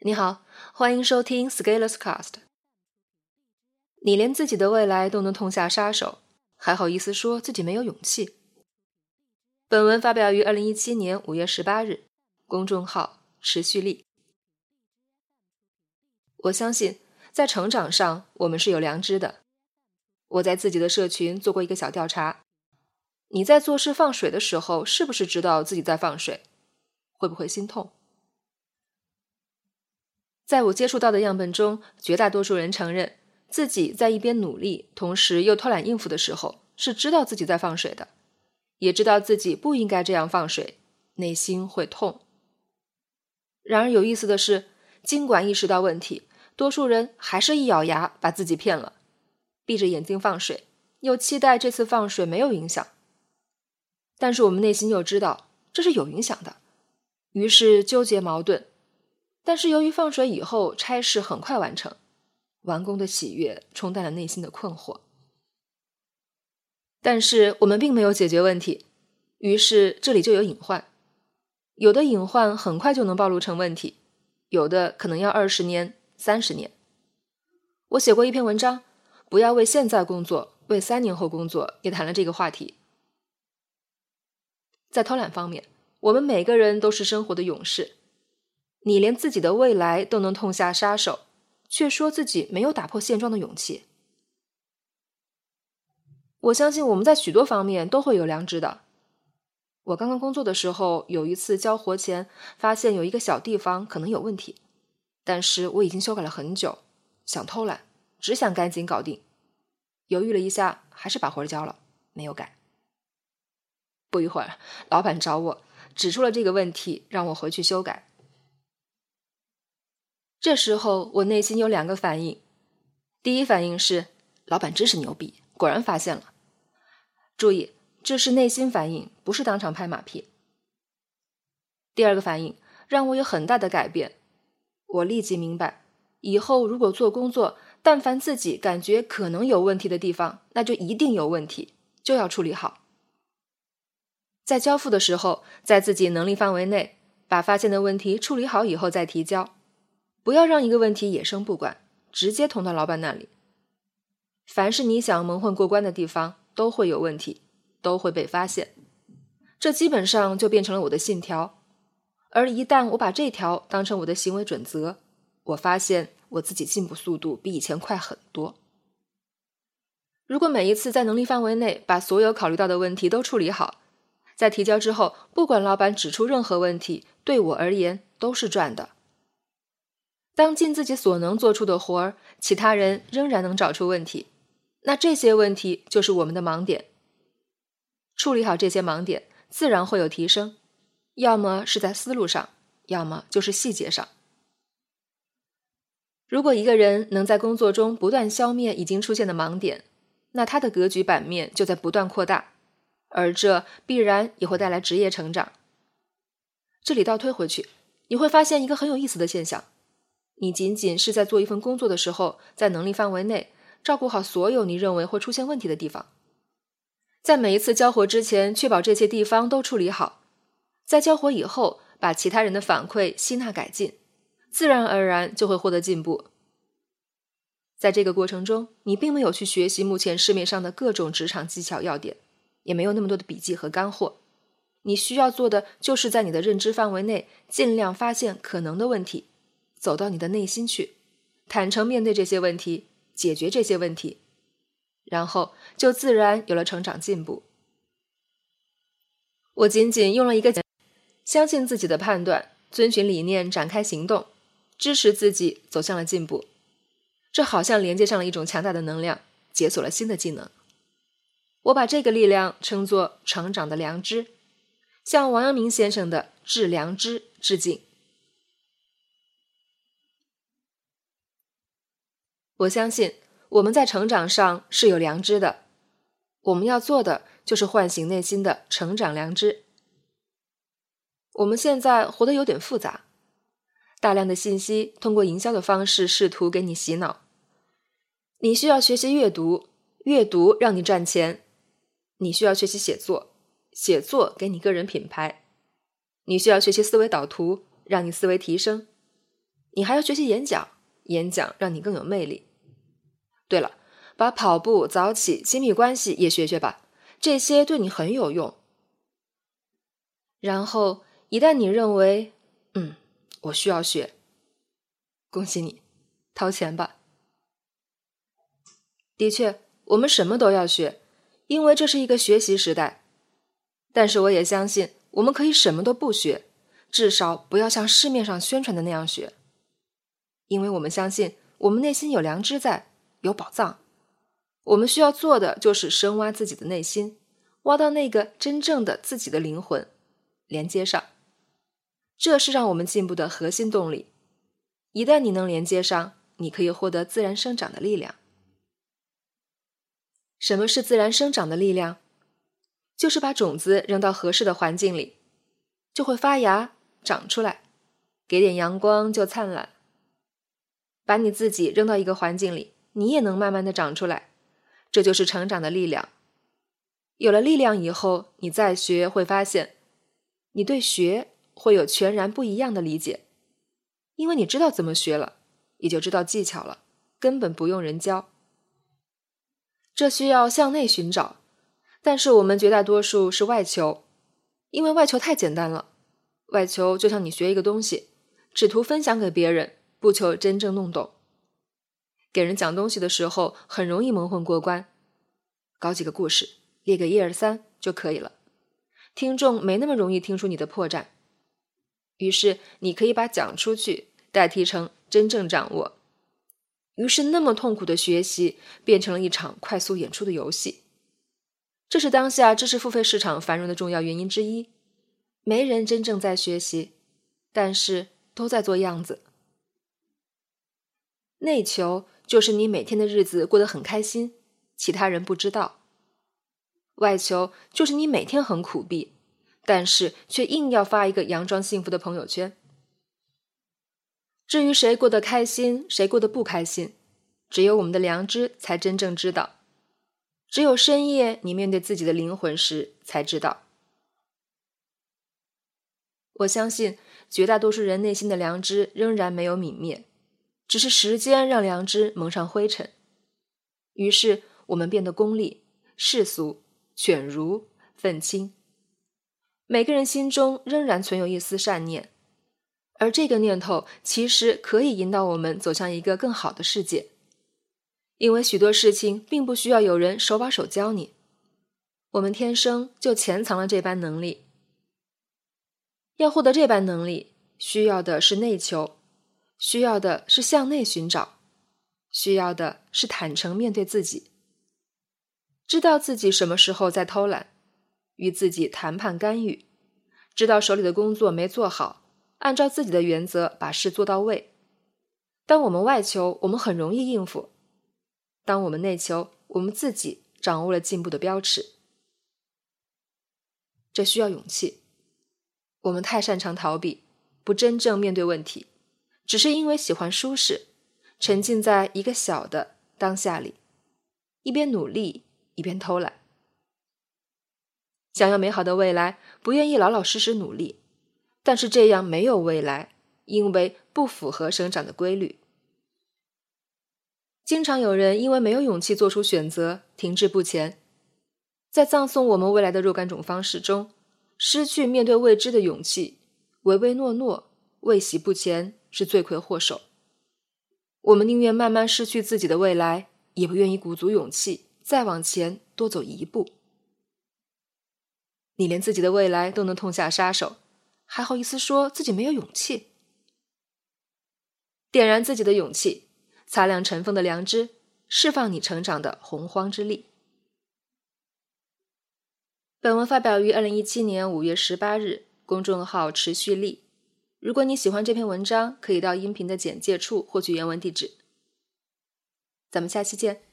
你好，欢迎收听 Scalers Cast。你连自己的未来都能痛下杀手，还好意思说自己没有勇气？本文发表于二零一七年五月十八日，公众号持续力。我相信，在成长上，我们是有良知的。我在自己的社群做过一个小调查：你在做事放水的时候，是不是知道自己在放水？会不会心痛？在我接触到的样本中，绝大多数人承认自己在一边努力，同时又偷懒应付的时候，是知道自己在放水的，也知道自己不应该这样放水，内心会痛。然而有意思的是，尽管意识到问题，多数人还是一咬牙把自己骗了，闭着眼睛放水，又期待这次放水没有影响。但是我们内心又知道这是有影响的，于是纠结矛盾。但是由于放水以后差事很快完成，完工的喜悦冲淡了内心的困惑。但是我们并没有解决问题，于是这里就有隐患。有的隐患很快就能暴露成问题，有的可能要二十年、三十年。我写过一篇文章，不要为现在工作，为三年后工作，也谈了这个话题。在偷懒方面，我们每个人都是生活的勇士。你连自己的未来都能痛下杀手，却说自己没有打破现状的勇气。我相信我们在许多方面都会有良知的。我刚刚工作的时候，有一次交活前发现有一个小地方可能有问题，但是我已经修改了很久，想偷懒，只想赶紧搞定，犹豫了一下，还是把活交了，没有改。不一会儿，老板找我，指出了这个问题，让我回去修改。这时候，我内心有两个反应。第一反应是，老板真是牛逼，果然发现了。注意，这是内心反应，不是当场拍马屁。第二个反应让我有很大的改变，我立即明白，以后如果做工作，但凡自己感觉可能有问题的地方，那就一定有问题，就要处理好。在交付的时候，在自己能力范围内，把发现的问题处理好以后再提交。不要让一个问题野生不管，直接捅到老板那里。凡是你想蒙混过关的地方，都会有问题，都会被发现。这基本上就变成了我的信条。而一旦我把这条当成我的行为准则，我发现我自己进步速度比以前快很多。如果每一次在能力范围内把所有考虑到的问题都处理好，在提交之后，不管老板指出任何问题，对我而言都是赚的。当尽自己所能做出的活儿，其他人仍然能找出问题，那这些问题就是我们的盲点。处理好这些盲点，自然会有提升，要么是在思路上，要么就是细节上。如果一个人能在工作中不断消灭已经出现的盲点，那他的格局版面就在不断扩大，而这必然也会带来职业成长。这里倒推回去，你会发现一个很有意思的现象。你仅仅是在做一份工作的时候，在能力范围内照顾好所有你认为会出现问题的地方，在每一次交活之前，确保这些地方都处理好，在交活以后，把其他人的反馈吸纳改进，自然而然就会获得进步。在这个过程中，你并没有去学习目前市面上的各种职场技巧要点，也没有那么多的笔记和干货，你需要做的就是在你的认知范围内，尽量发现可能的问题。走到你的内心去，坦诚面对这些问题，解决这些问题，然后就自然有了成长进步。我仅仅用了一个相信自己的判断，遵循理念展开行动，支持自己走向了进步。这好像连接上了一种强大的能量，解锁了新的技能。我把这个力量称作成长的良知，向王阳明先生的致良知致敬。我相信我们在成长上是有良知的，我们要做的就是唤醒内心的成长良知。我们现在活得有点复杂，大量的信息通过营销的方式试图给你洗脑。你需要学习阅读，阅读让你赚钱；你需要学习写作，写作给你个人品牌；你需要学习思维导图，让你思维提升。你还要学习演讲，演讲让你更有魅力。对了，把跑步、早起、亲密关系也学学吧，这些对你很有用。然后，一旦你认为，嗯，我需要学，恭喜你，掏钱吧。的确，我们什么都要学，因为这是一个学习时代。但是，我也相信，我们可以什么都不学，至少不要像市面上宣传的那样学。因为我们相信，我们内心有良知在，有宝藏。我们需要做的就是深挖自己的内心，挖到那个真正的自己的灵魂，连接上。这是让我们进步的核心动力。一旦你能连接上，你可以获得自然生长的力量。什么是自然生长的力量？就是把种子扔到合适的环境里，就会发芽长出来，给点阳光就灿烂。把你自己扔到一个环境里，你也能慢慢的长出来，这就是成长的力量。有了力量以后，你再学会发现，你对学会有全然不一样的理解，因为你知道怎么学了，也就知道技巧了，根本不用人教。这需要向内寻找，但是我们绝大多数是外求，因为外求太简单了。外求就像你学一个东西，只图分享给别人。不求真正弄懂，给人讲东西的时候很容易蒙混过关，搞几个故事，列个一二三就可以了，听众没那么容易听出你的破绽。于是你可以把讲出去代替成真正掌握，于是那么痛苦的学习变成了一场快速演出的游戏。这是当下知识付费市场繁荣的重要原因之一。没人真正在学习，但是都在做样子。内求就是你每天的日子过得很开心，其他人不知道；外求就是你每天很苦逼，但是却硬要发一个佯装幸福的朋友圈。至于谁过得开心，谁过得不开心，只有我们的良知才真正知道。只有深夜你面对自己的灵魂时，才知道。我相信绝大多数人内心的良知仍然没有泯灭。只是时间让良知蒙上灰尘，于是我们变得功利、世俗、犬儒、愤青。每个人心中仍然存有一丝善念，而这个念头其实可以引导我们走向一个更好的世界。因为许多事情并不需要有人手把手教你，我们天生就潜藏了这般能力。要获得这般能力，需要的是内求。需要的是向内寻找，需要的是坦诚面对自己，知道自己什么时候在偷懒，与自己谈判干预，知道手里的工作没做好，按照自己的原则把事做到位。当我们外求，我们很容易应付；当我们内求，我们自己掌握了进步的标尺。这需要勇气，我们太擅长逃避，不真正面对问题。只是因为喜欢舒适，沉浸在一个小的当下里，一边努力一边偷懒。想要美好的未来，不愿意老老实实努力，但是这样没有未来，因为不符合生长的规律。经常有人因为没有勇气做出选择，停滞不前，在葬送我们未来的若干种方式中，失去面对未知的勇气，唯唯诺诺，畏喜不前。是罪魁祸首。我们宁愿慢慢失去自己的未来，也不愿意鼓足勇气再往前多走一步。你连自己的未来都能痛下杀手，还好意思说自己没有勇气？点燃自己的勇气，擦亮尘封的良知，释放你成长的洪荒之力。本文发表于二零一七年五月十八日，公众号持续力。如果你喜欢这篇文章，可以到音频的简介处获取原文地址。咱们下期见。